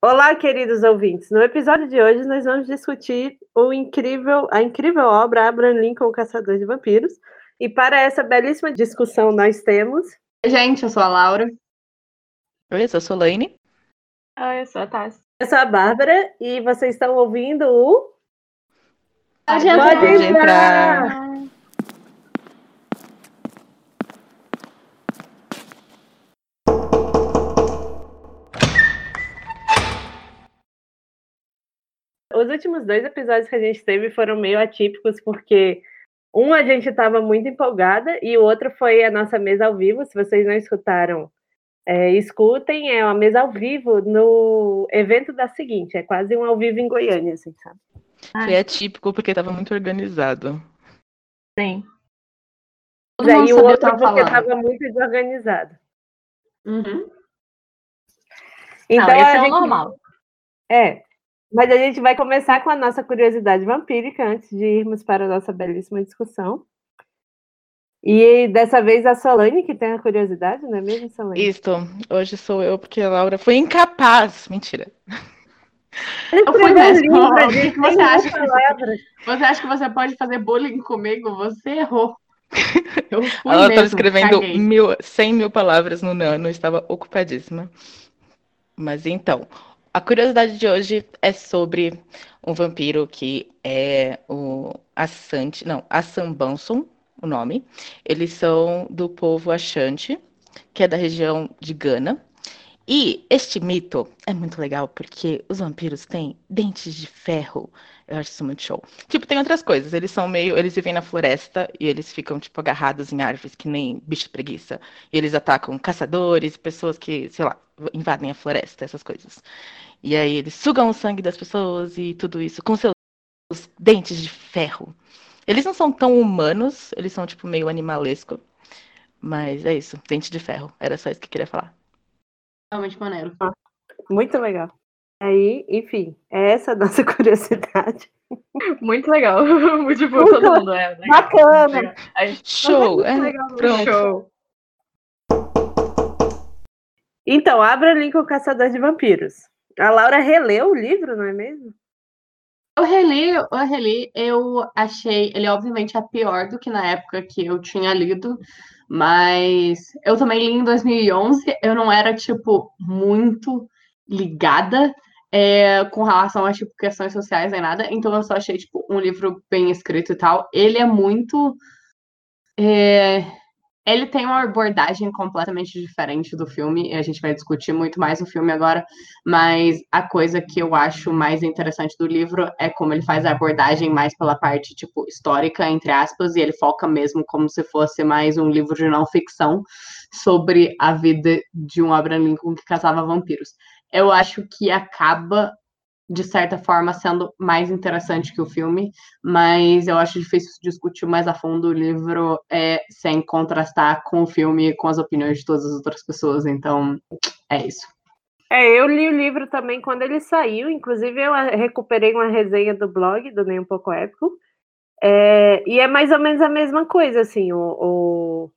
Olá, queridos ouvintes. No episódio de hoje, nós vamos discutir o incrível, a incrível obra Abraham Lincoln, o Caçador de Vampiros. E para essa belíssima discussão, nós temos. Gente, eu sou a Laura. Oi, eu sou a Solane. Oi, eu sou a Tassi. Eu sou a Bárbara e vocês estão ouvindo o. Pode Pode Pode entrar! Os últimos dois episódios que a gente teve foram meio atípicos, porque um a gente estava muito empolgada e o outro foi a nossa mesa ao vivo. Se vocês não escutaram, é, escutem. É uma mesa ao vivo no evento da seguinte. É quase um ao vivo em Goiânia, assim, sabe? Foi atípico porque tava muito organizado. Sim. Todo Mas mundo aí o outro porque estava muito desorganizado. Uhum. Então, não, esse é o gente- normal. É, mas a gente vai começar com a nossa curiosidade vampírica antes de irmos para a nossa belíssima discussão. E dessa vez a Solane que tem a curiosidade, não é mesmo, Solane? Isto, hoje sou eu porque a Laura foi incapaz. Mentira. Eu fui que de que você 100 acha? palavras. Você acha que você pode fazer bullying comigo? Você errou. Eu fui Ela mesmo, estava escrevendo caguei. mil, 100 mil palavras no Nano, estava ocupadíssima. Mas então, a curiosidade de hoje é sobre um vampiro que é o Asante, não, Assam Banson, o nome. Eles são do povo Ashanti, que é da região de Gana. E este mito é muito legal porque os vampiros têm dentes de ferro. Eu acho isso muito show. Tipo, tem outras coisas. Eles são meio. Eles vivem na floresta e eles ficam, tipo, agarrados em árvores que nem bicho preguiça. E eles atacam caçadores, pessoas que, sei lá, invadem a floresta, essas coisas. E aí eles sugam o sangue das pessoas e tudo isso com seus dentes de ferro. Eles não são tão humanos, eles são, tipo, meio animalesco. Mas é isso, dente de ferro. Era só isso que eu queria falar. Realmente maneiro. Muito legal. Aí, enfim, é essa a nossa curiosidade. Muito legal. Muito todo mundo é. Né? Bacana. Show! É, legal, pronto. show. Então, Abra Lincoln Caçador de Vampiros. A Laura releu o livro, não é mesmo? Eu reli, eu reli, eu achei, ele obviamente é pior do que na época que eu tinha lido, mas eu também li em 2011, eu não era, tipo, muito ligada é, com relação a, tipo, questões sociais nem nada, então eu só achei, tipo, um livro bem escrito e tal. Ele é muito... é, ele tem uma abordagem completamente diferente do filme, e a gente vai discutir muito mais o filme agora, mas a coisa que eu acho mais interessante do livro é como ele faz a abordagem mais pela parte, tipo, histórica, entre aspas, e ele foca mesmo como se fosse mais um livro de não ficção sobre a vida de um Abraham Lincoln que caçava vampiros. Eu acho que acaba, de certa forma, sendo mais interessante que o filme, mas eu acho difícil discutir mais a fundo o livro é, sem contrastar com o filme e com as opiniões de todas as outras pessoas, então é isso. É, eu li o livro também quando ele saiu, inclusive eu a- recuperei uma resenha do blog do Nem Um Pouco Épico, é, e é mais ou menos a mesma coisa, assim, o, o-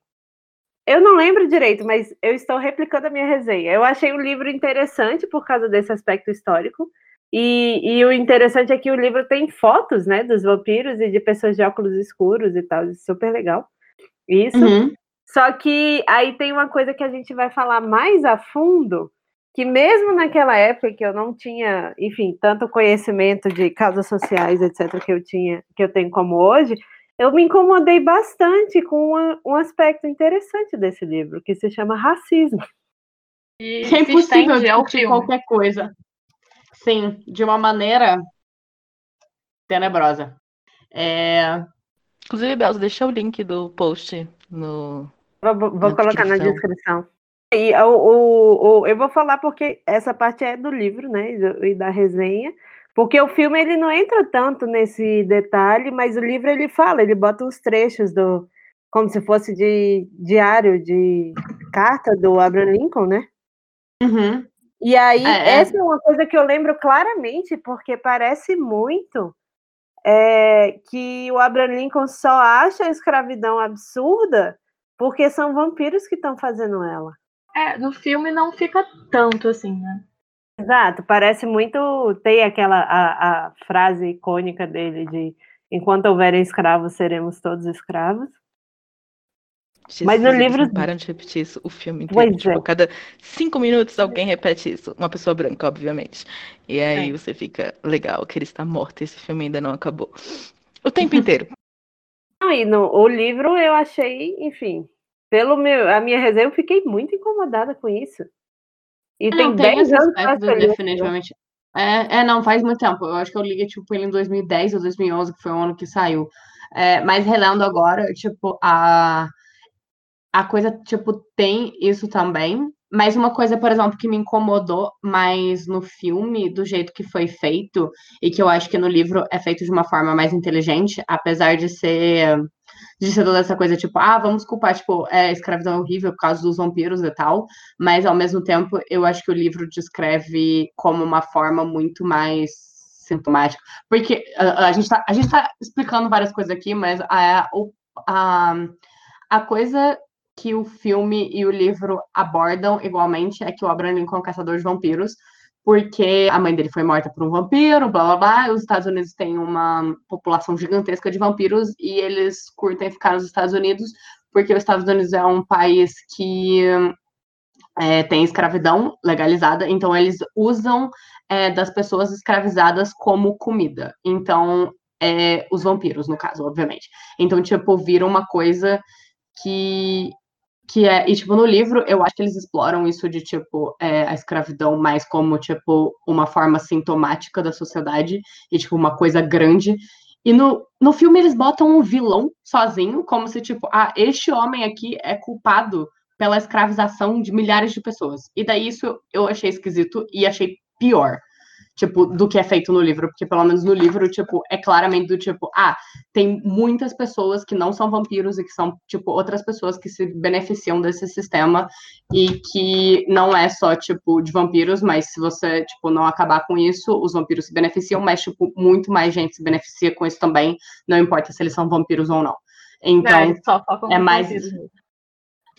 Eu não lembro direito, mas eu estou replicando a minha resenha. Eu achei o livro interessante por causa desse aspecto histórico, e, e o interessante é que o livro tem fotos, né, dos vampiros e de pessoas de óculos escuros e tal, super legal. Isso. Uhum. Só que aí tem uma coisa que a gente vai falar mais a fundo, que mesmo naquela época que eu não tinha, enfim, tanto conhecimento de causas sociais, etc., que eu tinha, que eu tenho como hoje, eu me incomodei bastante com uma- um aspecto interessante desse livro, que se chama racismo. E é impossível discutir qualquer coisa. Sim, de uma maneira tenebrosa. É, Inclusive, Belza, deixa o link do post no. Vou, vou Na colocar na descrição. descrição. E o, o- o- eu vou falar porque essa parte é do livro, né, e e da resenha, porque o filme ele não entra tanto nesse detalhe, mas o livro ele fala, ele bota uns trechos do, como se fosse de diário, de carta do Abraham Lincoln, né? uhum. E aí, É, é. essa é uma coisa que eu lembro claramente, porque parece muito é, que o Abraham Lincoln só acha a escravidão absurda porque são vampiros que estão fazendo ela. É, no filme não fica tanto assim, né? Exato, parece muito. Tem aquela a, a frase icônica dele de enquanto houverem escravos, seremos todos escravos. Jesus, Mas no eles livro- não param de repetir isso o filme inteiro. Pois Tipo, é. a cada cinco minutos alguém repete isso. Uma pessoa branca, obviamente. E aí É. você fica, legal, que ele está morto, esse filme ainda não acabou. O tempo inteiro. Não, e no, o livro eu achei, enfim, pelo meu, a minha resenha eu fiquei muito incomodada com isso. E Não, tem tem 10 esse anos que aspecto, li. definitivamente. É, é, não, faz muito tempo. Eu acho que eu li, tipo, ele em 2010 ou 2011, que foi o ano que saiu. É, mas relendo agora, tipo, a, a coisa, tipo, tem isso também. Mas uma coisa, por exemplo, que me incomodou mais no filme, do jeito que foi feito, e que eu acho que no livro é feito de uma forma mais inteligente, apesar de ser de ser toda essa coisa, tipo, ah, vamos culpar, tipo, é, escravidão é horrível por causa dos vampiros e tal, mas ao mesmo tempo eu acho que o livro descreve como uma forma muito mais sintomática, porque a, a gente tá, a gente tá explicando várias coisas aqui, mas a, a, a coisa que o filme e o livro abordam igualmente é que o Abraham Lincoln é um caçador de vampiros, porque a mãe dele foi morta por um vampiro, blá blá blá. e Os Estados Unidos têm uma população gigantesca de vampiros e eles curtem ficar nos Estados Unidos, porque os Estados Unidos é um país que é, tem escravidão legalizada, então eles usam é, das pessoas escravizadas como comida. Então, é, os vampiros, no caso, obviamente. Então, tipo, vira uma coisa que que é, e tipo, no livro, eu acho que eles exploram isso de, tipo, é, a escravidão mais como, tipo, uma forma sintomática da sociedade e, tipo, uma coisa grande. E no, no filme eles botam um vilão sozinho, como se, tipo, ah, este homem aqui é culpado pela escravização de milhares de pessoas. E daí isso eu achei esquisito e achei pior, tipo, do que é feito no livro, porque pelo menos no livro, tipo, é claramente do tipo, ah, tem muitas pessoas que não são vampiros e que são, tipo, outras pessoas que se beneficiam desse sistema e que não é só, tipo, de vampiros, mas se você, tipo, não acabar com isso, os vampiros se beneficiam, mas, tipo, muito mais gente se beneficia com isso também, não importa se eles são vampiros ou não. Então, Não, é nos mais- mesmo.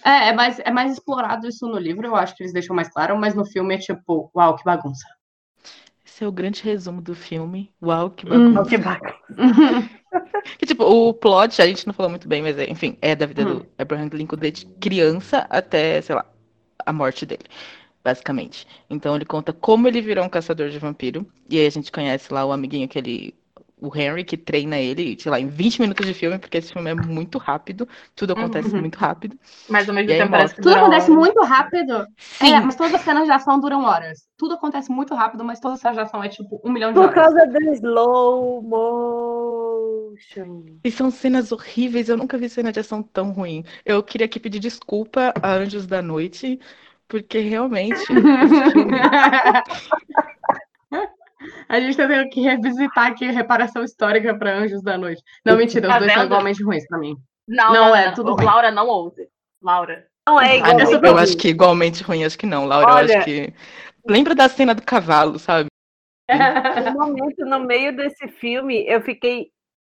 é, é mais, é mais explorado isso no livro, eu acho que eles deixam mais claro, mas no filme é tipo, uau, que bagunça. Esse é o grande resumo do filme. Uau, que Hum. bagunça. Que bacana. Que, tipo, o plot, a gente não falou muito bem, mas é, enfim, é da vida Hum. do Abraham Lincoln desde criança até, sei lá, a morte dele, basicamente. Então ele conta como ele virou um caçador de vampiro. E aí a gente conhece lá o amiguinho que ele. O Henry, que treina ele, sei lá, em 20 minutos de filme, porque esse filme é muito rápido, tudo acontece Uhum. muito rápido. Mas ao mesmo tempo parece que Tudo acontece horas. muito rápido. Sim, É, mas todas as cenas de ação duram horas. Tudo acontece muito rápido, mas todas as cenas de ação é tipo um milhão de Por horas. causa do slow motion. e são cenas horríveis, eu nunca vi cena de ação tão ruim. Eu queria aqui pedir desculpa a Anjos da Noite, porque realmente A gente tá tendo que revisitar aqui a reparação histórica pra Anjos da Noite. Não, mentira, os Tá dois são vendo? igualmente ruins pra mim. Não, Não, não, é, não. tudo bem. Laura, não ouse. Laura. Não é Ah, igual. não, super eu ruim. acho que igualmente ruim, acho que não, Laura. eu Olha- acho que. Lembra da cena do cavalo, sabe? No momento, no meio desse filme, eu fiquei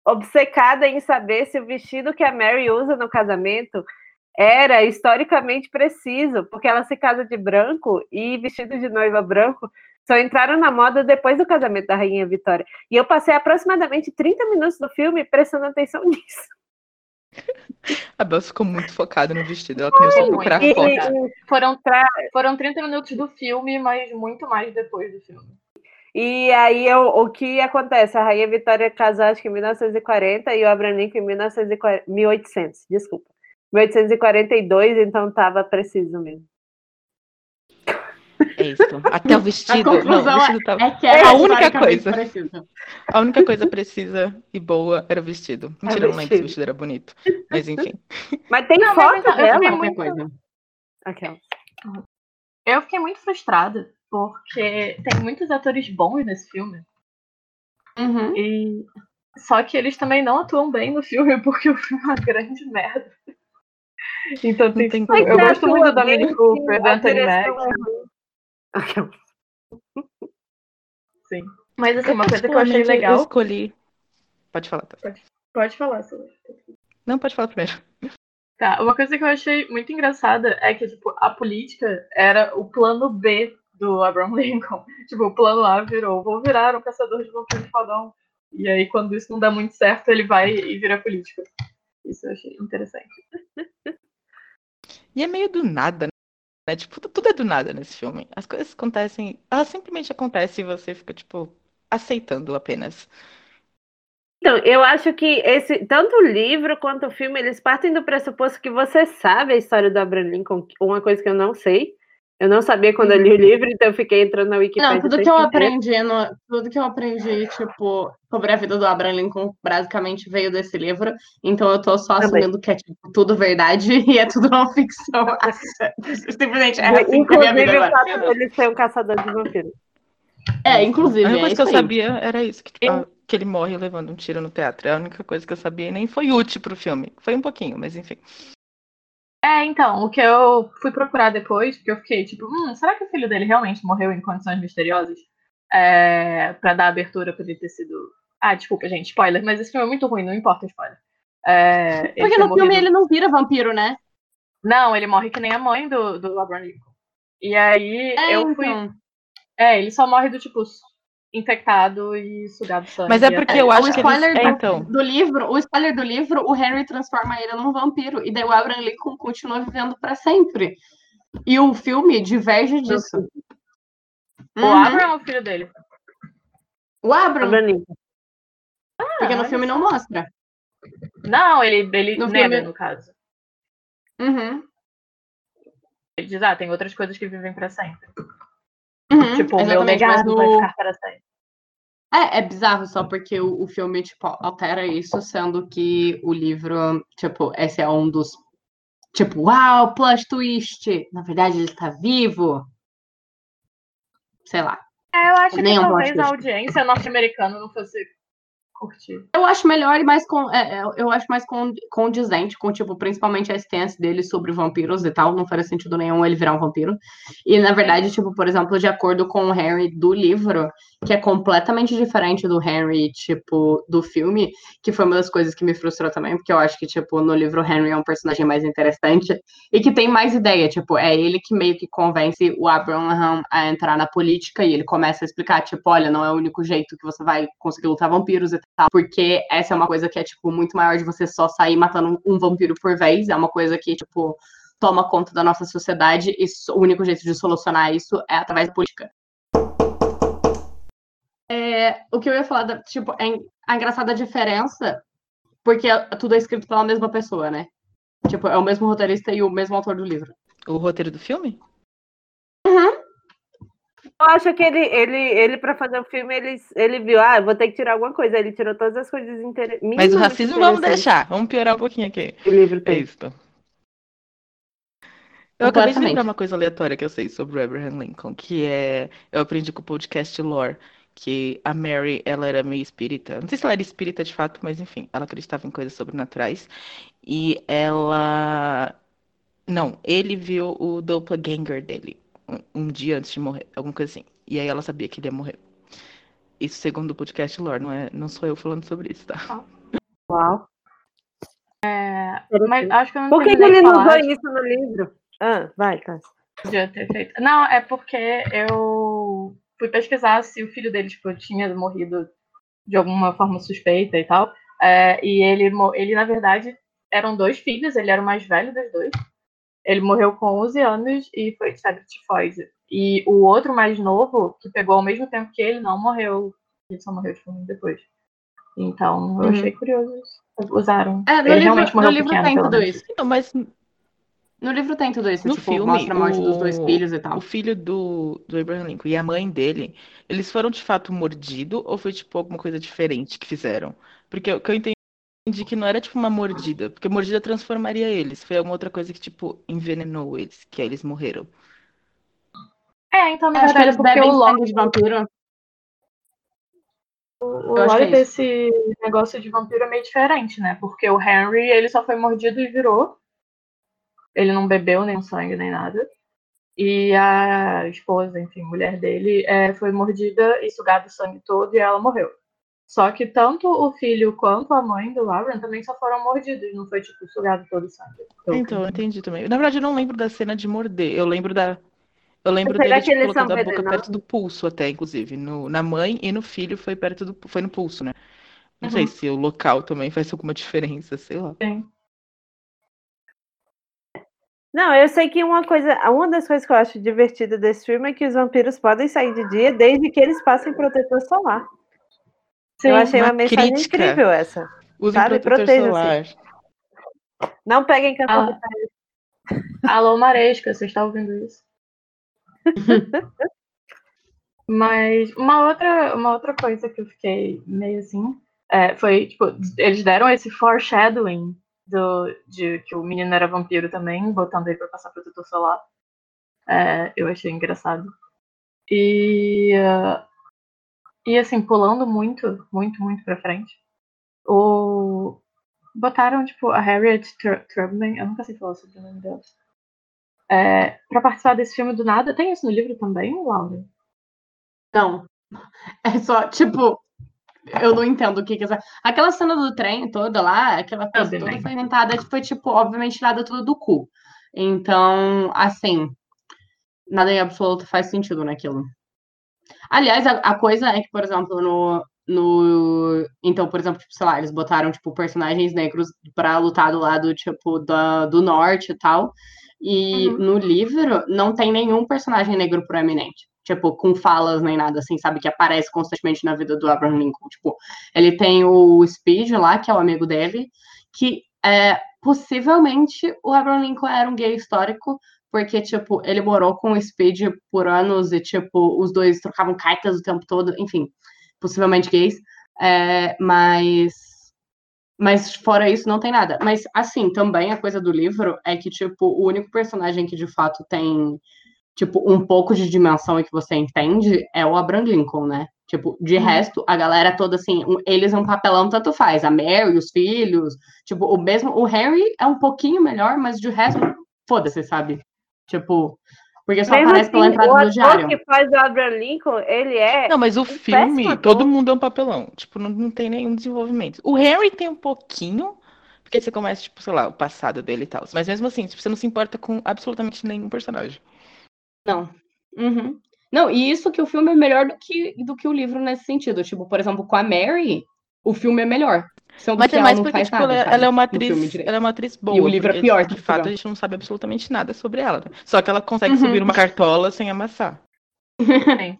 obcecada em saber se o vestido que a Mary usa no casamento era historicamente preciso, porque ela se casa de branco e vestido de noiva branco só entraram na moda depois do casamento da Rainha Vitória. E eu passei aproximadamente 30 minutos do filme prestando atenção nisso. A Bel ficou muito focada no vestido. Ela começou a procurar E- foto. Foram, foram 30 minutos do filme, mas muito mais depois do filme. E aí eu- o que acontece? A Rainha Vitória casou acho que em 1940 e o Abraham Lincoln em 1940, 1800, desculpa. 1842, então estava preciso mesmo. É isso. Até o A vestido. Não, o conclusão vestido tava... é que era A única coisa. preciso. A única coisa precisa e boa era o vestido. Mentira, eu não lembro se o vestido. vestido era bonito. Mas enfim. Mas tem Não, mas foto eu dela? muito- coisa. Aquela. Eu fiquei muito frustrada, porque tem muitos atores bons nesse filme. Uhum. E... Só que eles também não atuam bem no filme, porque o filme é uma grande merda. Então tem, tem eu Mas gosto muito bem, Dominic Cooper, do a Anthony direção Mackie. é ruim. Aquela. Sim. Mas assim, uma coisa que eu achei legal. Eu escolhi. Pode falar. tá? Pode falar, Silvia. Não, pode falar primeiro. Tá, uma coisa que eu achei muito engraçada é que, tipo, a política era o plano B do Abraham Lincoln. Tipo, o plano A virou, vou virar um caçador de vampiros fodão. E aí, quando isso não dá muito certo, ele vai e vira político. Isso eu achei interessante. E é meio do nada, né? Tipo, tudo é do nada nesse filme. As coisas acontecem, elas simplesmente acontecem e você fica, tipo, aceitando apenas. Então, eu acho que esse, tanto o livro quanto o filme, eles partem do pressuposto que você sabe a história do Abraham Lincoln, uma coisa que eu não sei. Eu não sabia quando eu li o livro, então eu fiquei entrando na Wikipedia. Não, tudo que eu aprendi, no, tudo que eu aprendi, tipo, sobre a vida do Abraham Lincoln, basicamente veio desse livro. Então eu tô só Também. assumindo que é tipo, tudo verdade e é tudo uma ficção. Simplesmente é assim que a minha vida o fato dele ser um caçador de vampiros. É, inclusive. A única coisa é que eu sabia era isso, que, tipo, que ele morre levando um tiro no teatro. É a única coisa que eu sabia e nem foi útil pro filme. Foi um pouquinho, mas enfim. É, então, o que eu fui procurar depois, porque eu fiquei tipo, hum, será que o filho dele realmente morreu em condições misteriosas? É, pra dar abertura pra ele ter sido. Ah, desculpa, gente, spoiler, mas esse filme é muito ruim, não importa spoiler. É, porque no filme ele não vira vampiro, né? Não, ele morre que nem a mãe do, do Abraham Lincoln. E aí é, eu fui. Então. É, ele só morre do tipo infectado e sugado sangue. Mas é porque eu acho o que spoiler eles... do, é, então. do livro, o spoiler do livro, o Harry transforma ele num vampiro e daí o Abraham Lincoln continua vivendo para sempre. E o filme diverge disso. O uhum. Abraham é o filho dele. O Abraham. Abraham ah, porque no filme não mostra. Não, ele, ele no nega, filme... no caso. Uhum. Ele diz, ah, tem outras coisas que vivem para sempre. Uhum, tipo, o meu legado no... vai ficar para sempre. É, é bizarro só porque o, o filme, tipo, altera isso, sendo que o livro, tipo, esse é um dos. Tipo, uau, plot twist! Na verdade, ele está vivo. Sei lá. É, eu acho Nem que um talvez a audiência norte-americana não fosse curtir. Eu acho melhor e mais com, é, é eu acho mais condizente com, tipo, principalmente a stance dele sobre vampiros e tal. Não faria sentido nenhum ele virar um vampiro. E, na verdade, tipo, por exemplo, de acordo com o Harry do livro, que é completamente diferente do Harry, tipo, do filme, que foi uma das coisas que me frustrou também, porque eu acho que, tipo, no livro o Henry é um personagem mais interessante e que tem mais ideia, tipo, é ele que meio que convence o Abraham a entrar na política e ele começa a explicar, tipo, olha, não é o único jeito que você vai conseguir lutar vampiros e tal, porque essa é uma coisa que é, tipo, muito maior de você só sair matando um vampiro por vez, é uma coisa que, tipo, toma conta da nossa sociedade e o único jeito de solucionar isso é através da política. É, o que eu ia falar, da, tipo, é a engraçada diferença, porque tudo é escrito pela mesma pessoa, né? Tipo, é o mesmo roteirista e o mesmo autor do livro. O roteiro do filme? Eu acho que ele, ele, ele para fazer o filme, ele, ele viu, ah, vou ter que tirar alguma coisa. Ele tirou todas as coisas interessantes. Mas o racismo vamos deixar. Vamos piorar um pouquinho aqui. O livro tem. É isso. Eu acabei de lembrar uma coisa aleatória que eu sei sobre o Abraham Lincoln, que é. Eu aprendi com o podcast Lore, que a Mary, ela era meio espírita. Não sei se ela era espírita de fato, mas enfim, ela acreditava em coisas sobrenaturais. E ela. Não, ele viu o doppelganger dele um, dia antes de morrer, alguma coisa assim. E aí ela sabia que ele ia morrer. Isso segundo o podcast Lore, não, é, não sou eu falando sobre isso, tá? Uau. É, mas acho que eu não Por que, ele não usou isso no livro? Ah, vai, Cássio. Podia ter feito. Não, é porque eu fui pesquisar se o filho dele tipo, tinha morrido de alguma forma suspeita e tal. É, e ele, ele, na verdade, eram dois filhos, ele era o mais velho dos dois. Ele morreu com 11 anos e foi de tifose. E o outro mais novo, que pegou ao mesmo tempo que ele, não morreu. Ele só morreu tipo, depois. Então, eu uhum. achei curioso. Usaram. É, no ele livro, realmente morreu no livro pequeno, tem tudo isso. Não, mas no livro tem tudo isso, no tipo, filme, mostra a morte o, dos dois filhos e tal. O filho do, do Abraham Lincoln e a mãe dele, eles foram de fato mordidos ou foi tipo alguma coisa diferente que fizeram? Porque o que eu entendi que não era tipo uma mordida, porque mordida transformaria eles. Foi alguma outra coisa que tipo envenenou eles, que aí eles morreram. É, então na verdade eles porque o lore de vampiro. O, o lore é desse negócio de vampiro é meio diferente, né? Porque o Henry, ele só foi mordido e virou. Ele não bebeu nem sangue nem nada. E a esposa, enfim, mulher dele, é, foi mordida e sugado o sangue todo e ela morreu. Só que tanto o filho quanto a mãe do Lauren também só foram mordidos, não foi, tipo, sugado todo o sangue. Então, eu entendi também. Na verdade, eu não lembro da cena de morder. Eu lembro da. Eu lembro dele tipo, colocando a boca perto do pulso até, inclusive. No, na mãe e no filho foi perto do, foi no pulso, né? Não sei Uhum. se o local também faz alguma diferença, sei lá. Sim. Não, eu sei que uma coisa, uma das coisas que eu acho divertida desse filme é que os vampiros podem sair de dia desde que eles passem protetor solar. Sim. eu achei uma, uma mensagem crítica. incrível essa. Usem Sabe, protetor proteja-se. solar. Não peguem câncer Ah. de pele. Alô, Maresca, você está ouvindo isso? Mas uma outra, uma outra coisa que eu fiquei meio assim é, foi, tipo, eles deram esse foreshadowing do, de que o menino era vampiro também, botando ele pra passar protetor solar. É, eu achei engraçado. E, ah, e assim, pulando muito, muito, muito pra frente, o, botaram, tipo, a Harriet Tubman, eu nunca sei falar sobre o nome dela, é, pra participar desse filme do nada. Tem isso no livro também, Laura? Não. É só, tipo, eu não entendo o que essa. Aquela cena do trem toda lá, aquela coisa Também. toda foi inventada, foi, tipo, obviamente tirada tudo do cu. Então, assim, nada em absoluto faz sentido naquilo. Aliás, a, a coisa é que, por exemplo, no, no. Então, por exemplo, tipo, sei lá, eles botaram, tipo, personagens negros pra lutar do lado, tipo, da, do norte e tal. E Uhum. no livro não tem nenhum personagem negro proeminente. Tipo, com falas nem nada, assim, sabe? Que aparece constantemente na vida do Abraham Lincoln. Tipo, ele tem o Speed lá, que é o amigo dele, que é, possivelmente o Abraham Lincoln era um gay histórico, porque, tipo, ele morou com o Speed por anos e, tipo, os dois trocavam cartas o tempo todo, enfim, possivelmente gays. É, mas. Mas fora isso, não tem nada. Mas, assim, também a coisa do livro é que, tipo, o único personagem que de fato tem, tipo, um pouco de dimensão e que você entende é o Abraham Lincoln, né? Tipo, de Hum. resto, a galera toda, assim, um- eles um papelão tanto faz. A Mary, os filhos, tipo, o mesmo. O Harry é um pouquinho melhor, mas de resto, foda-se, sabe? Tipo, porque só Mesmo aparece pela assim, entrada o do diário. que faz o Abraham Lincoln, ele é. Não, mas o filme, todo mundo é um papelão. Tipo, não, não tem nenhum desenvolvimento. O Harry tem um pouquinho, porque você começa, tipo, sei lá, o passado dele e tal. Mas mesmo assim, tipo, você não se importa com absolutamente nenhum personagem. Não. Uhum. Não, e isso que o filme é melhor do que, do que o livro nesse sentido. Tipo, por exemplo, com a Mary, o filme é melhor. Sendo Mas que é mais porque, tipo, nada, ela, sabe, ela é uma atriz, ela é uma atriz boa. o livro é pior De fato, filme. a gente não sabe absolutamente nada sobre ela. né? Só que ela consegue Uhum. subir uma cartola sem amassar. Sim.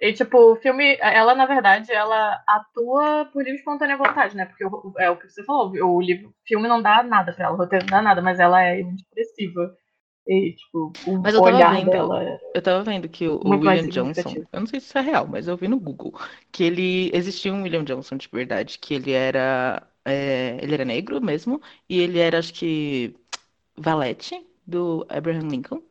E, tipo, o filme, ela, na verdade, ela atua por livre e espontânea vontade, né? Porque é o que você falou, o livro, filme não dá nada pra ela, o roteiro não dá nada, mas ela é muito expressiva. E, tipo, Mas eu tava vendo- dela Eu tava vendo que o, o William Johnson, eu não sei se isso é real, mas eu vi no Google, que ele existia um William Johnson de verdade, que ele era é, ele era negro mesmo, e ele era, acho que, valete do Abraham Lincoln.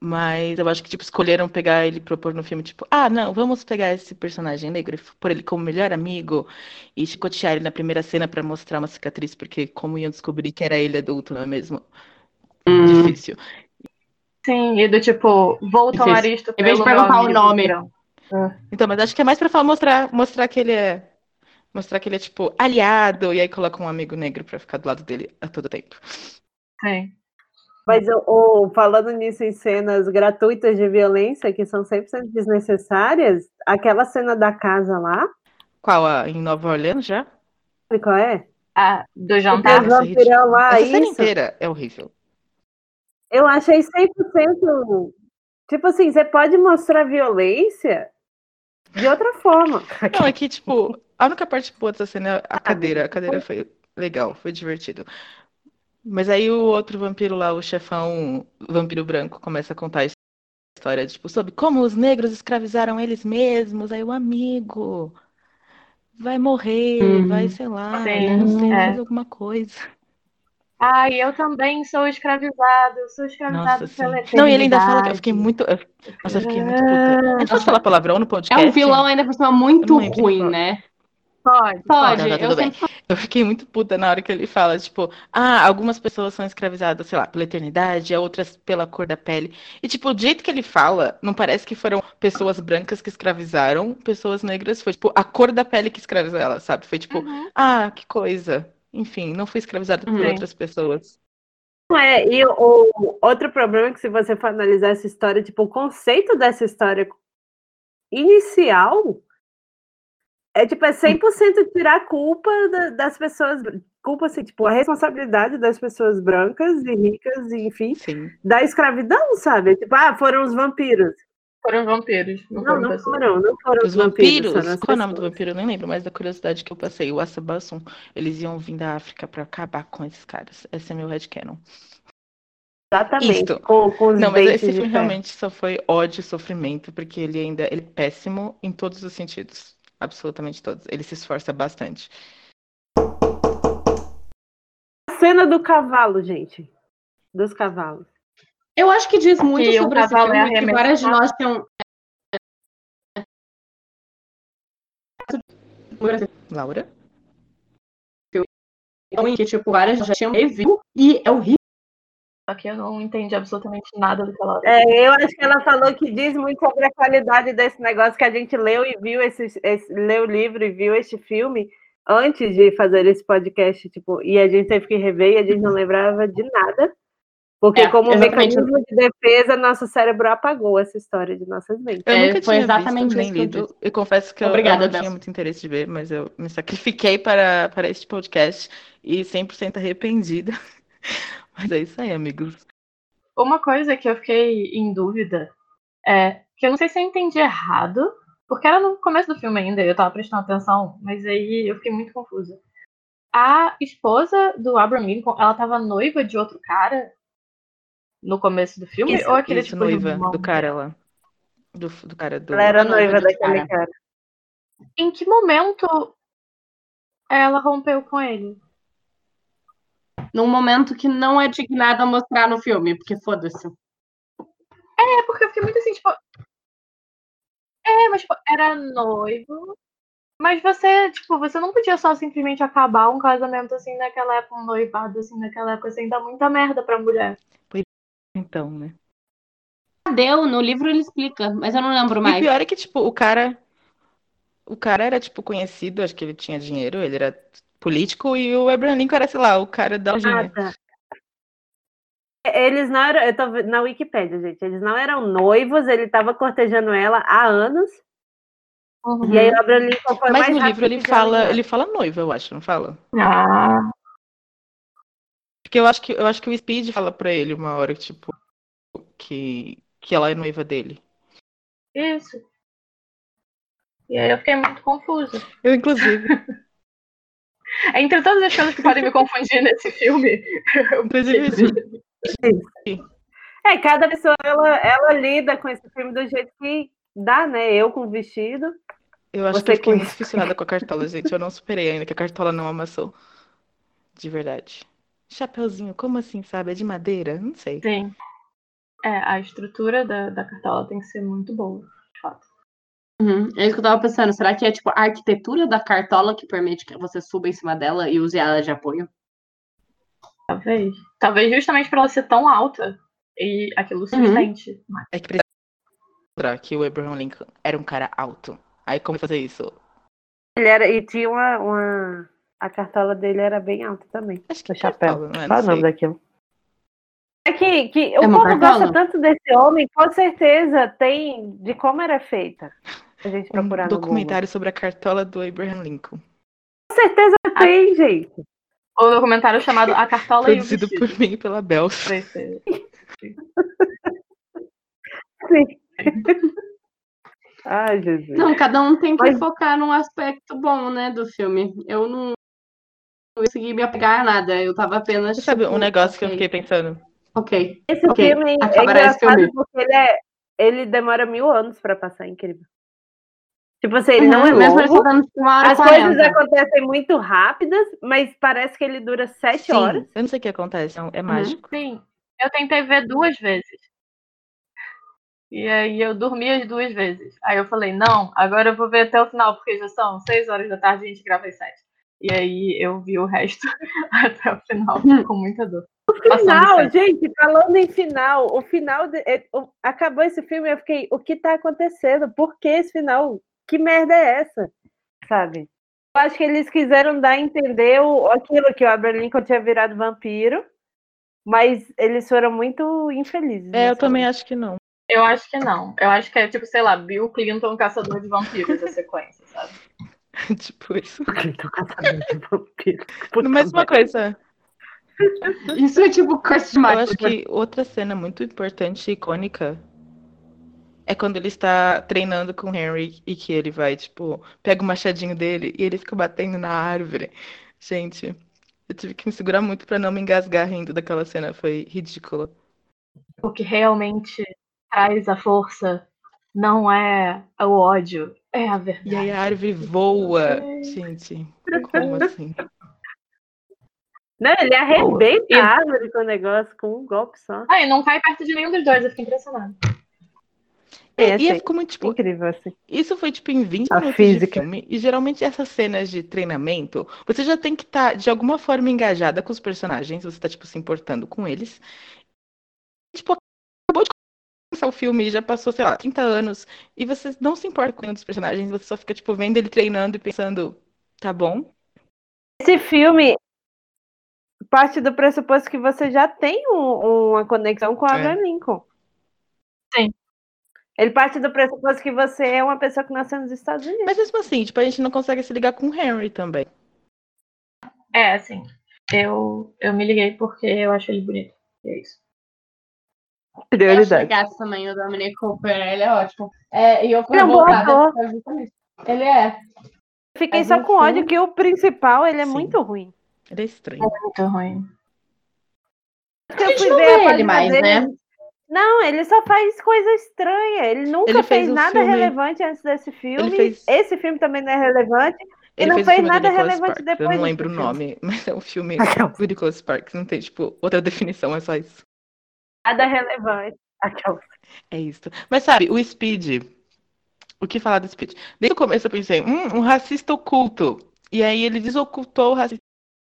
Mas eu acho que, tipo, escolheram pegar ele e propor no filme, tipo, ah, não, vamos pegar esse personagem negro e pôr ele como melhor amigo e chicotear ele na primeira cena pra mostrar uma cicatriz, porque como iam descobrir que era ele adulto, não é mesmo? Hum, Difícil. Sim, e do tipo, vou Difícil. tomar isto Em vez de perguntar o nome. Grão. Então, mas acho que é mais pra falar, mostrar, mostrar que ele é. Mostrar que ele é, tipo, aliado, e aí coloca um amigo negro pra ficar do lado dele a todo tempo. Sim. Mas o, o- falando nisso em cenas gratuitas de violência, que são 100% desnecessárias, aquela cena da casa lá, Qual? A, em Nova Orleans já? sabe qual é? Ah, do jantar. Nossa, vampirão lá, Essa cena inteira é horrível. Eu achei 100%. Tipo assim, você pode mostrar violência de outra forma. Não, é que, tipo, a única parte boa dessa cena é Ah, a cadeira. A cadeira foi legal, foi divertido. Mas aí o outro vampiro lá, o chefão, o vampiro branco, começa a contar a história, tipo, sobre como os negros escravizaram eles mesmos. Aí o amigo vai morrer, Uhum. vai, sei lá, Sim, não sei, é. fazer alguma coisa. Ai, eu também sou escravizado, eu sou escravizado Nossa, pela Não, e ele ainda fala que eu fiquei eternidade. muito. eu- Nossa, eu fiquei muito puta. A gente pode falar palavrão no É podcast? um vilão ainda por cima muito não ruim, né? Pode, Pode, Tá, tá, eu sempre Eu fiquei muito puta na hora que ele fala, tipo, ah, algumas pessoas são escravizadas, sei lá, pela eternidade, outras pela cor da pele. E, tipo, o jeito que ele fala, não parece que foram pessoas brancas que escravizaram pessoas negras, foi, tipo, a cor da pele que escravizou ela, sabe? Foi, tipo, Uhum. ah, que coisa. Enfim, não fui escravizada por Uhum. outras pessoas. Não é, e o, o outro problema é que se você for analisar essa história, tipo, o conceito dessa história inicial é tipo, é 100% tirar a culpa da- das pessoas, culpa assim, tipo, a responsabilidade das pessoas brancas e ricas, e, enfim, Sim. da escravidão, sabe? Tipo, ah, foram os vampiros. Foram vampiros. Não, Não, foram não foram, não foram Os vampiros, as qual é o nome do vampiro? Eu nem lembro, mas da curiosidade que eu passei, o Asabassum, eles iam vir da África pra acabar com esses caras. Esse é meu headcanon. Exatamente, com, com Não, mas esse filme realmente só foi ódio e sofrimento, porque ele ainda ele é péssimo em todos os sentidos. Absolutamente todos. Ele se esforça bastante. A cena do cavalo, gente. Dos cavalos. Eu acho que diz muito Que o sobre esse cavalo é filme que várias de nós tinham. Laura? Que, tipo, várias já tinham reviu e é horrível. Só que eu não entendi absolutamente nada do que ela É, eu acho que ela falou que diz muito sobre a qualidade desse negócio que a gente leu e viu esse, esse leu o livro e viu este filme antes de fazer esse podcast, tipo, e a gente teve que rever e a gente não lembrava de nada. Porque É, como mecanismo de defesa, nosso cérebro apagou essa história de nossas mentes. Eu É, nunca foi tinha exatamente visto nem eu lido. E confesso que eu- Obrigada, eu, não Bel. tinha muito interesse de ver, mas eu me sacrifiquei para, para este podcast e 100% arrependida. Mas é isso aí, amigos. Uma coisa que eu fiquei em dúvida é que eu não sei se eu entendi errado, porque era no começo do filme ainda, eu tava prestando atenção, mas aí eu fiquei muito confusa. A esposa do Abraham Lincoln, ela tava noiva de outro cara no começo do filme? Isso, ou aquele isso, tipo noiva do cara lá. Do, do cara do. Ela era noiva daquele cara. cara. Em que momento ela rompeu com ele? Num momento que não é dignado a mostrar no filme, porque foda-se. É porque eu fiquei muito assim, tipo. É, mas tipo, era noivo. Mas você, tipo, você não podia só simplesmente acabar um casamento assim naquela época, um noivado assim naquela época, assim, dá muita merda pra mulher. Então, né? Deu, no livro ele explica, mas eu não lembro E o mais. pior é que, tipo, o cara. O cara era, tipo, conhecido, acho que ele tinha dinheiro, ele era político, e o Abraham Lincoln era, sei lá, o cara da Ah, tá. Eles não eram, eu tô na Wikipédia, gente, eles não eram noivos, ele estava cortejando ela há anos, e aí o Abraham Lincoln foi Mas mais no livro ele fala, ele fala noiva, eu acho, não fala? Ah. Porque eu acho que eu acho que o Speed fala pra ele uma hora, tipo, que, que ela é noiva dele. Isso. E aí eu fiquei muito confusa. Eu, inclusive, Entre todas as coisas que podem me confundir nesse filme, eu inclusive. É, cada pessoa ela, ela lida com esse filme do jeito que dá, né? Eu com vestido. Eu acho Você que eu fiquei com muito fissurada com a cartola, gente. Eu não superei ainda, que a cartola não amassou. De verdade. Chapeuzinho, como assim, sabe? É de madeira? Não sei. Sim. É, a estrutura da, da cartola tem que ser muito boa, de fato. Uhum, É isso que eu tava pensando. Será que é tipo a arquitetura da cartola que permite que você suba em cima dela e use ela de apoio? Talvez. Talvez justamente por ela ser tão alta e aquilo sustente. mais. É que precisa mostrar que o Abraham Lincoln era um cara alto. Aí como fazer isso? Ele era, e tinha uma, uma- A cartola dele era bem alta também. Acho que O chapéu. cartola, não é? Qual é Não o nome daquilo? É que, que o É uma povo cartola? gosta tanto desse homem, com certeza tem de como era feita. A gente procurar Um documentário sobre a cartola do Abraham Lincoln. Com certeza tem, gente. Um documentário chamado A Cartola e o Produzido Vestido. por mim e pela Bels. Vai ser. Sim. Ai, Jesus. Não, cada um tem que Mas- focar num aspecto bom, né, do filme. Eu não, não consegui me apegar a nada. Eu tava apenas. Sabe tipo, um negócio que eu fiquei pensando? Ok. Esse ok, filme é acabará esse engraçado filme. porque ele, é, ele demora mil anos pra passar, incrível. Tipo assim, ele não é Uhum, Mesmo longo. tipo, uma hora As coisas 40. acontecem muito rápidas, mas parece que ele dura sete Sim, horas. eu não sei o que acontece, é mágico. Sim. Eu tentei ver duas vezes. E aí eu dormi as duas vezes. Aí eu falei, não, agora eu vou ver até o final, porque já são seis horas da tarde e a gente grava às sete. E aí eu vi o resto até o final com muita dor. Passando Final, gente, falando em final, o final de- é, o- acabou esse filme, eu fiquei, o que tá acontecendo? Por que esse final? Que merda é essa? Sabe? Eu acho que eles quiseram dar a entender o, aquilo que o Abraham Lincoln tinha virado vampiro. Mas eles foram muito infelizes. É, eu nessa também acho que não. Eu acho que não. Eu acho que é tipo, sei lá, Bill Clinton, caçador de vampiros, a sequência? tipo isso. Clinton caçador de vampiro. Puta coisa, Isso é tipo curse eu acho que outra cena muito importante e icônica é quando ele está treinando com o Henry e que ele vai, tipo, pega o machadinho dele e ele fica batendo na árvore. Gente, eu tive que me segurar muito pra não me engasgar rindo daquela cena, foi ridículo. O que realmente traz a força não é o ódio, é a E verdade. aí a árvore voa. Gente, como assim? Não, ele arrebenta E- a árvore com o negócio, com um golpe só. Ah, e não cai perto de nenhum dos dois, eu fiquei impressionada. É, E aí assim, ficou muito, tipo, Incrível, assim. Isso foi tipo em 20 A minutos física. de filme, e geralmente essas cenas de treinamento, você já tem que estar de alguma forma engajada com os personagens, você tá tipo se importando com eles. Tipo, acabou de o filme, já passou, sei lá, 30 anos, e você não se importa com nenhum dos personagens, você só fica tipo vendo ele treinando e pensando, tá bom? Esse filme parte do pressuposto que você já tem um- uma conexão com o É. Abraham Lincoln. Sim. Ele parte do pressuposto que você é uma pessoa que nasceu nos Estados Unidos. Mas mesmo assim, tipo, a gente não consegue se ligar com o Henry também. É, assim, eu, eu me liguei porque eu acho ele bonito. E é isso. Eu acho Prioridade. também o Dominic Cooper, ele é ótimo. É, e eu fui Ele é um bom voltada Ele é. Fiquei Mas só com ódio que o principal, ele é Sim. muito ruim. Ele é estranho. Muito ruim. Porque A eu gente fui não ver vê ele mais, dele- né? Não, ele só faz coisa estranha. Ele nunca Ele fez, fez o nada filme- relevante antes desse filme. fez- Esse filme também não é relevante. Ele não fez, nada relevante Sparks. Eu depois não lembro o filme. nome, mas é um filme do Nicholas Sparks. Não tem, tipo, outra definição, é só isso. Nada relevante. Aquela. É isso. Mas sabe, o Speed. O que falar do Speed? Desde o começo eu pensei, hum, um racista oculto. E aí ele desocultou o racista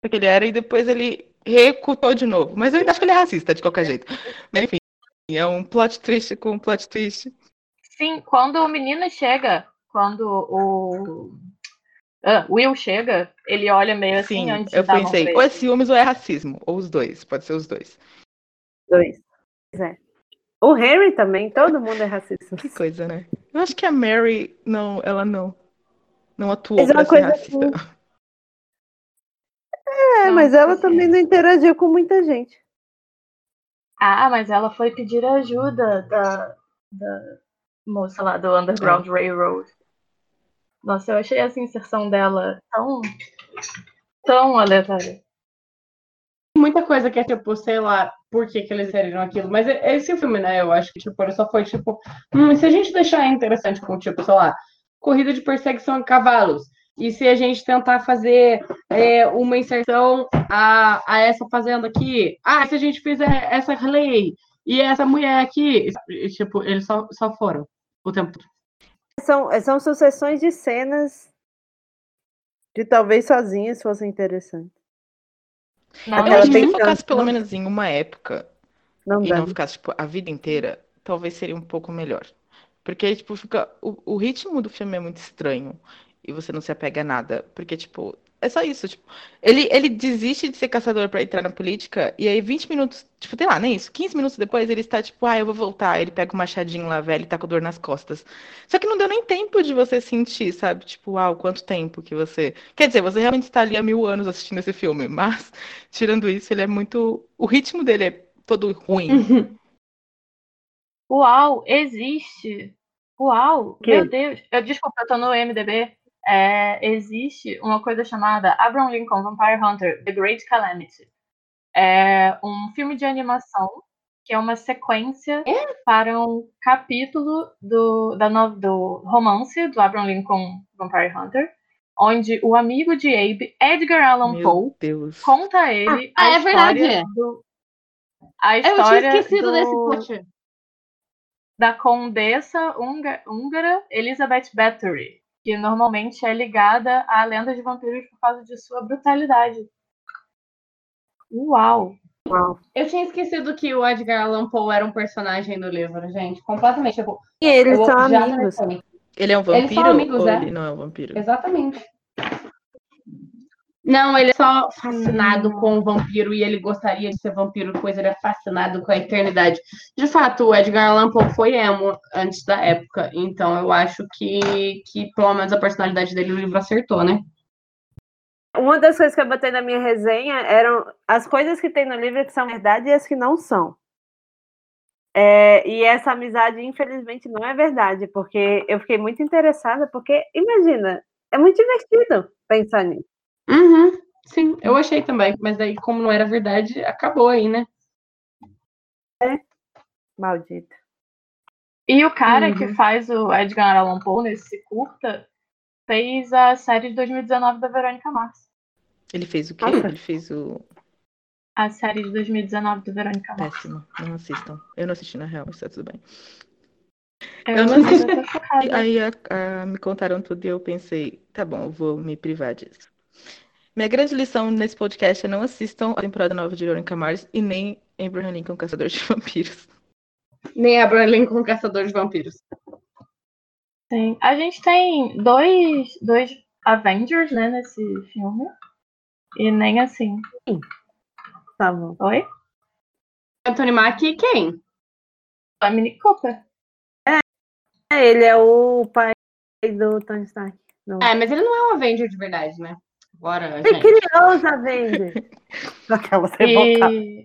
que ele era e depois ele reocultou de novo. Mas eu ainda acho que ele é racista, de qualquer jeito. Mas enfim, é um plot twist com um plot twist. Sim, quando o menino chega, quando o ah, Will chega, ele olha meio assim Sim, antes de eu dar a mão pensei, ou é ciúmes ou é racismo. Ou os dois, pode ser os dois. Dois. Pois é. O Henry também, todo mundo é racista. Que coisa, né? Eu acho que a Mary, não, ela não. Não atuou Mas é uma pra ser coisa racista. É, Não, mas ela assim, também não interagiu com muita gente. Ah, mas ela foi pedir ajuda da, da moça lá do Underground Railroad. Nossa, eu achei essa inserção dela tão, tão aleatória. Muita coisa que é tipo, sei lá, por que, que eles inseriram aquilo. Mas é- esse filme, né? Eu acho que tipo, ele só foi tipo. Hum, se a gente deixar interessante com, tipo, sei lá, corrida de perseguição de cavalos. E se a gente tentar fazer é, uma inserção a, a essa fazenda aqui? Ah, se a gente fizer essa lei e essa mulher aqui. E, tipo, eles só, só foram o tempo todo. São, são sucessões de cenas que talvez sozinhas fossem interessantes. Não, Eu Ela acho que tem se focasse pelo menos em uma época Não e dá. não ficasse, tipo, a vida inteira, talvez seria um pouco melhor. Porque tipo, fica. O, o ritmo do filme é muito estranho e você não se apega a nada. Porque, tipo, é só isso. Tipo, ele, ele desiste de ser caçador pra entrar na política e aí 20 minutos, tipo, sei lá, nem isso. 15 minutos depois ele está, tipo, ah, eu vou voltar. Ele pega o machadinho lá, velho, e tá com dor nas costas. Só que não deu nem tempo de você sentir, sabe? Tipo, uau, quanto tempo que você. Quer dizer, você realmente está ali há mil anos assistindo esse filme, mas, tirando isso, ele é muito. O ritmo dele é todo ruim. Uau, existe. Uau, Que? meu Deus. Eu, desculpa, eu tô no MDB. É, existe uma coisa chamada Abraham Lincoln Vampire Hunter: The Great Calamity. É um filme de animação que é uma sequência para um capítulo do, da no- do romance do Abraham Lincoln Vampire Hunter, onde o amigo de Abe, Edgar Allan Meu Poe, Deus. conta a ele Ah, a é história verdade. do. A Eu tinha história esquecido do- desse da condessa húnga- húngara Elizabeth Bathory, que normalmente é ligada à lenda de vampiros por causa de sua brutalidade. Uau! Eu tinha esquecido que o Edgar Allan Poe era um personagem do livro, gente. Completamente. Tipo, E eles são amigos. Ele é um Eles são vampiro amigos, ou é? ele não é um vampiro? Exatamente. Não, ele é só fascinado com o vampiro e ele gostaria de ser vampiro, pois ele é fascinado com a eternidade. De fato, o Edgar Allan Poe foi emo antes da época, então eu acho que, que pelo menos a personalidade dele o livro acertou, né? Uma das coisas que eu botei na minha resenha eram as coisas que tem no livro que são verdade e as que não são. É, e essa amizade, infelizmente, não é verdade, porque eu fiquei muito interessada, porque, imagina, é muito divertido pensar nisso. Uhum, sim, eu achei também, mas aí, como não era verdade, acabou aí, né? É, maldito. E o cara Uhum. que faz o Edgar Allan Poe nesse curta fez a série de 2019 da Verônica Mars. Ele fez o quê? Nossa. Ele fez o A série de 2019 da Verônica Mars. péssimo. Não assistam. Eu não assisti na real, mas tá tudo bem. Eu, Eu não assisti. Aí a- a- me contaram tudo e eu pensei, tá bom, eu vou me privar disso. Minha grande lição nesse podcast é não assistam a temporada nova de Veronica Mars e nem Abraham Lincoln Caçador de Vampiros. Nem Abraham Lincoln Caçador de Vampiros. Sim. A gente tem dois, dois Avengers, né, nesse filme. E nem assim. Tá bom. Oi? Anthony Mackie e quem? A Mini Cooper. É, ele é o pai do Tony Stark. Não. É, mas ele não é um Avenger de verdade, né? Bora, Ele gente. criou os Avengers. Aquela. E...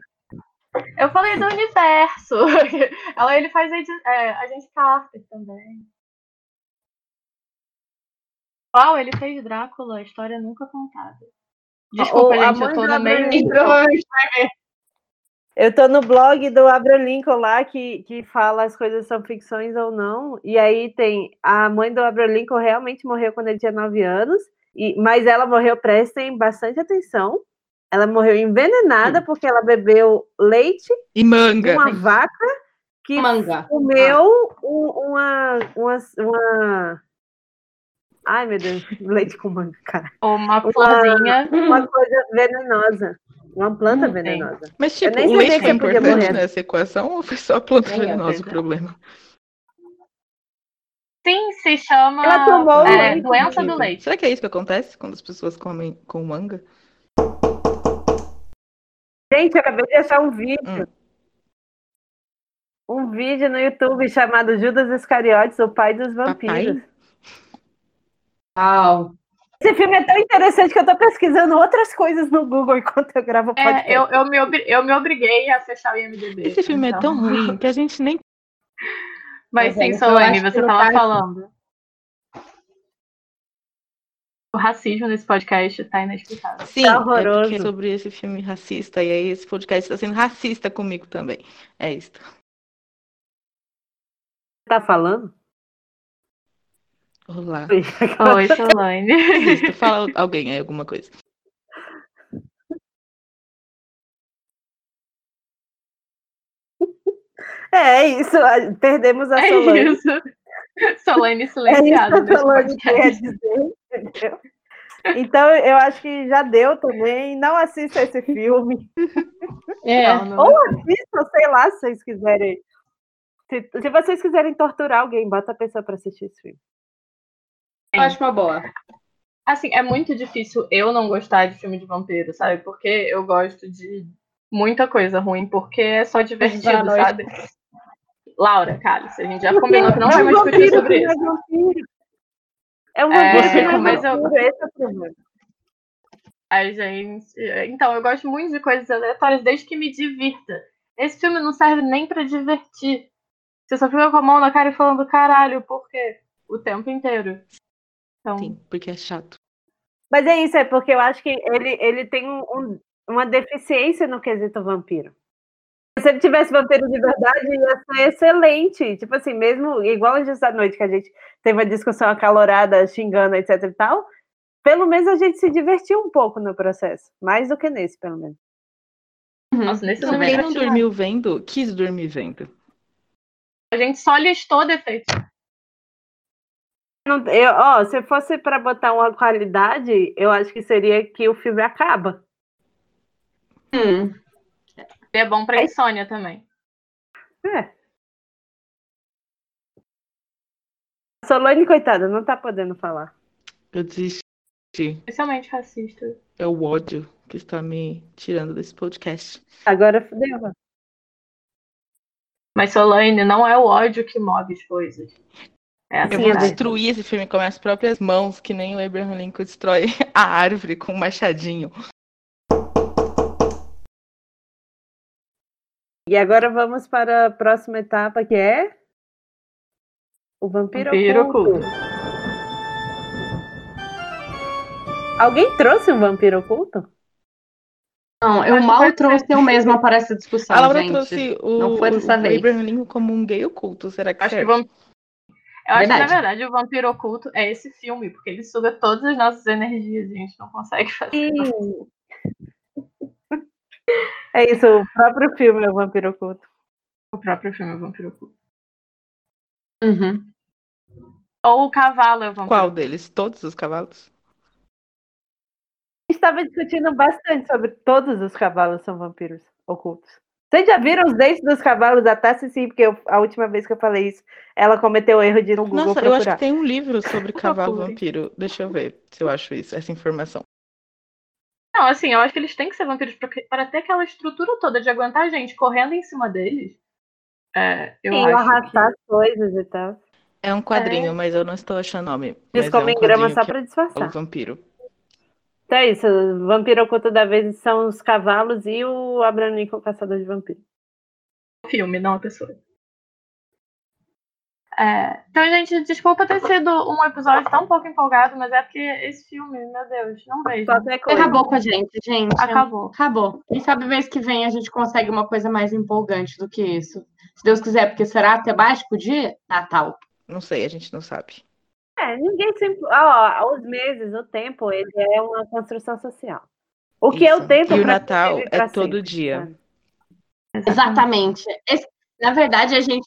Eu falei do universo. Ela, ele faz a, é, a gente Carter também. Uau, ele fez Drácula, a história nunca contada. Desculpa, O- a gente, eu tô no meio. Eu tô no blog do Abraham Lincoln lá, que, que fala as coisas são ficções ou não. E aí tem a mãe do Abraham Lincoln realmente morreu quando ele tinha 9 anos, e, mas ela morreu, prestem bastante atenção. Ela morreu envenenada porque ela bebeu leite E de manga. uma vaca que manga. comeu um- uma, uma, uma. Ai, meu Deus, leite com manga, cara. Uma florzinha. Uma coisa venenosa. Uma planta Hum, venenosa. Mas, tipo, o leite é importante nessa equação ou foi só a planta Nem venenosa o é. problema? Sim, se chama Ela tomou é, leite, doença do leite. Será que é isso que acontece quando as pessoas comem com manga? Gente, eu acabei de achar um vídeo. Hum. Um vídeo no YouTube chamado Judas Iscariotes, o pai dos vampiros. Uau. Esse filme é tão interessante que eu tô pesquisando outras coisas no Google enquanto eu gravo o podcast. É, eu, eu, me eu me obriguei a fechar o IMDB. Esse filme é então. tão ruim que a gente nem. Mas é, sim, então Solane, você no tava caso- falando. O racismo nesse podcast tá inexplicável. Sim, é horroroso. porque é sobre esse filme racista. E aí esse podcast está sendo racista comigo também. É isso. Tá falando? Olá. Oi, Solane. Fala alguém aí, alguma coisa. É isso, a- perdemos a É Solange. isso. Solane É isso silenciada a nesse Solange quer dizer, entendeu? Então eu acho que já deu também. Não assista esse filme. É. Não, não. Ou assistam, sei lá, se vocês quiserem. Se, se vocês quiserem torturar alguém, bota a pessoa pra assistir esse filme. Eu acho uma boa. Assim, é muito difícil eu não gostar de filme de vampiro, sabe? Porque eu gosto de muita coisa ruim, porque é só divertido, sabe? Laura, Cálice, a gente já combinou que não vai mais discutir sobre isso. É um vampiro. É vampiro, é mas eu- esse é o problema. A gente. Então, eu gosto muito de coisas aleatórias desde que me divirta. Esse filme não serve nem pra divertir. Você só fica com a mão na cara e falando, caralho, por quê? O tempo inteiro. Então, Sim, porque é chato. Mas é isso, é porque eu acho que ele, ele tem um- um- uma deficiência no quesito vampiro. Se ele tivesse vampiro de verdade, ia ser excelente. Tipo assim, mesmo igual a gente da noite, que a gente teve uma discussão acalorada, xingando, etc e tal, pelo menos a gente se divertiu um pouco no processo. Mais do que nesse, pelo menos. nossa, nesse Então, não quem dormiu vendo, quis dormir vendo. A gente só listou defeitos. Não- eu- ó, se fosse para botar uma qualidade, eu acho que seria que o filme acaba. Hum. É bom pra insônia também. É. Solane, coitada, não tá podendo falar. Eu desisti Especialmente racista. É o ódio que está me tirando desse podcast. Agora fudeu. mano. Mas Solane, não é o ódio que move as coisas. É a Eu vou é destruir esse filme com as próprias mãos, que nem o Abraham Lincoln destrói a árvore com um machadinho. E agora vamos para a próxima etapa, que é o vampiro, Vampiro oculto. oculto. Alguém trouxe um vampiro oculto? Não, eu Acho mal trouxe eu mesma para essa discussão, a Laura gente. trouxe o, não foi dessa o vez. Abraham Lincoln como um gay oculto. Será que Acho que vamos. Eu acho que, Verdade. na verdade, o Vampiro Oculto é esse filme, porque ele suga todas as nossas energias e a gente não consegue fazer. É isso, o próprio filme é o vampiro oculto. O próprio filme é o Vampiro Oculto. Uhum. Ou o Cavalo é o Vampiro Qual deles? Todos os cavalos? A gente estava discutindo bastante sobre todos os cavalos são vampiros ocultos. Vocês já viram os dentes dos cavalos da Tassi? Sim, porque eu- a última vez que eu falei isso, ela cometeu o erro de ir no Google Nossa, eu procurar. acho que tem um livro sobre cavalo vampiro. Deixa eu ver se eu acho isso, essa informação. Não, assim, eu acho que eles têm que ser vampiros para ter aquela estrutura toda de aguentar a gente correndo em cima deles. É, eu Sim, acho arrastar as coisas e tal. É um quadrinho, mas eu não estou achando o nome. Eles Mas é um comem grama quadrinho só que pra é o disfarçar. vampiro. Então é isso, o vampiro oculto da vez são os cavalos e o Abraham Lincoln, caçador de vampiros. que é o filme, não a pessoa. É, então, gente, desculpa ter sido um episódio tão pouco empolgado, mas é porque esse filme, meu Deus, não vejo. Acabou com a gente, gente. Acabou. Acabou. Quem sabe mês que vem a gente consegue uma coisa mais empolgante do que isso. Se Deus quiser, porque será temático de Natal. Não sei, a gente não sabe. É, ninguém sempre. Ó, os meses, o tempo, ele é uma construção social. O que é o Isso. tempo E o Natal viver é todo sempre, dia. sabe? Exatamente. Esse- na verdade, a gente,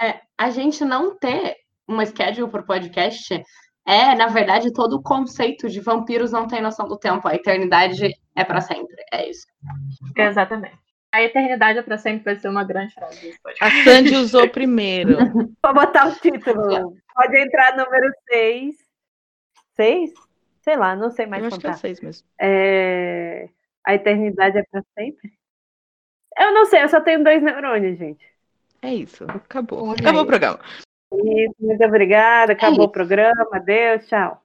é, a gente não ter uma schedule para o podcast é, na verdade, todo o conceito de vampiros não tem noção do tempo. A eternidade é para sempre. É isso. Exatamente. A eternidade é pra sempre vai ser uma grande frase. A Sandy usou primeiro. Vou botar o título. Pode entrar número 6. 6? Sei lá, não sei mais Eu acho que é contar. seis mesmo. É, A eternidade é pra sempre? Eu não sei, eu só tenho dois neurônios, gente. É isso. Acabou. Acabou o programa. Isso, muito obrigada. Acabou isso. o programa. Adeus, tchau.